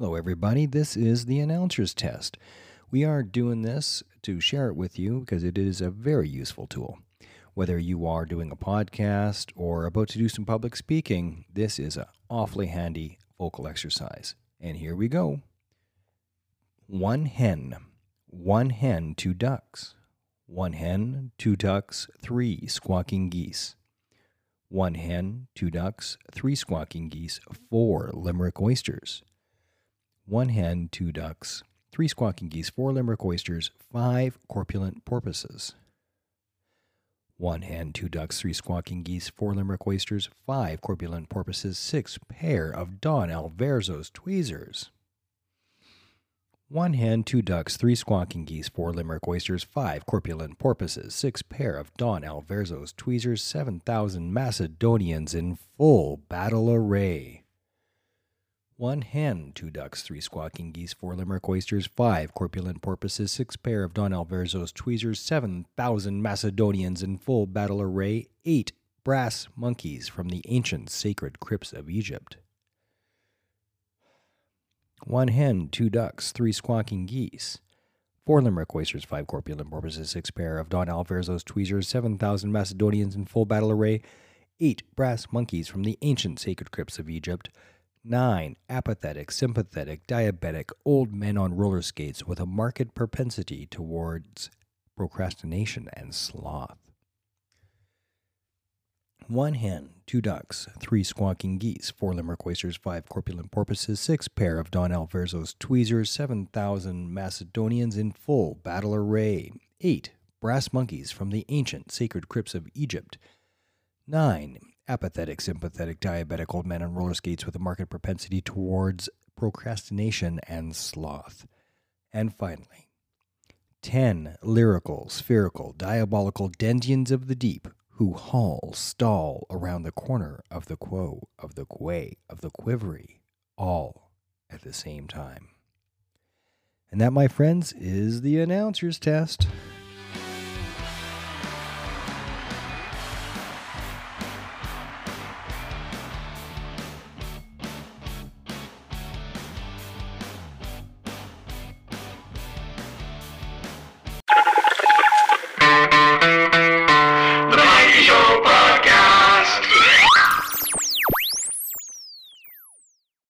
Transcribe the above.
Hello, everybody. This is the announcer's test. We are doing this to share it with you because it is a very useful tool. Whether you are doing a podcast or about to do some public speaking, this is an awfully handy vocal exercise. And here we go one hen, one hen, two ducks, one hen, two ducks, three squawking geese. One hen, two ducks, three squawking geese, four limerick oysters. One hen, two ducks, three squawking geese, four limerick oysters, five corpulent porpoises. One hen, two ducks, three squawking geese, four limerick oysters, five corpulent porpoises, six pair of Don Alverzo's tweezers. One hen, two ducks, three squawking geese, four limerick oysters, five corpulent porpoises, six pair of Don Alverzo's tweezers, seven thousand Macedonians in full battle array. One hen, two ducks, three squawking geese, four limerick oysters, five corpulent porpoises, six pair of Don Alverzo's tweezers, seven thousand Macedonians in full battle array, eight brass monkeys from the ancient sacred crypts of Egypt. One hen, two ducks, three squawking geese. Four limerick oysters, five corpulent porpoises, six pair of Don Alverzo's tweezers, seven thousand Macedonians in full battle array, eight brass monkeys from the ancient sacred crypts of Egypt, nine apathetic, sympathetic, diabetic old men on roller skates with a marked propensity towards procrastination and sloth. One hen, two ducks, three squawking geese, four limerick oysters, five corpulent porpoises, six pair of Don Alverzo's tweezers, seven thousand Macedonians in full battle array, eight brass monkeys from the ancient sacred crypts of Egypt, nine apathetic, sympathetic, diabetic old men on roller skates with a marked propensity towards procrastination and sloth, and finally, ten lyrical, spherical, diabolical dendians of the deep who haul, stall around the corner of the quo, of the quay, of the quivery, all at the same time. And that, my friends, is the announcer's test.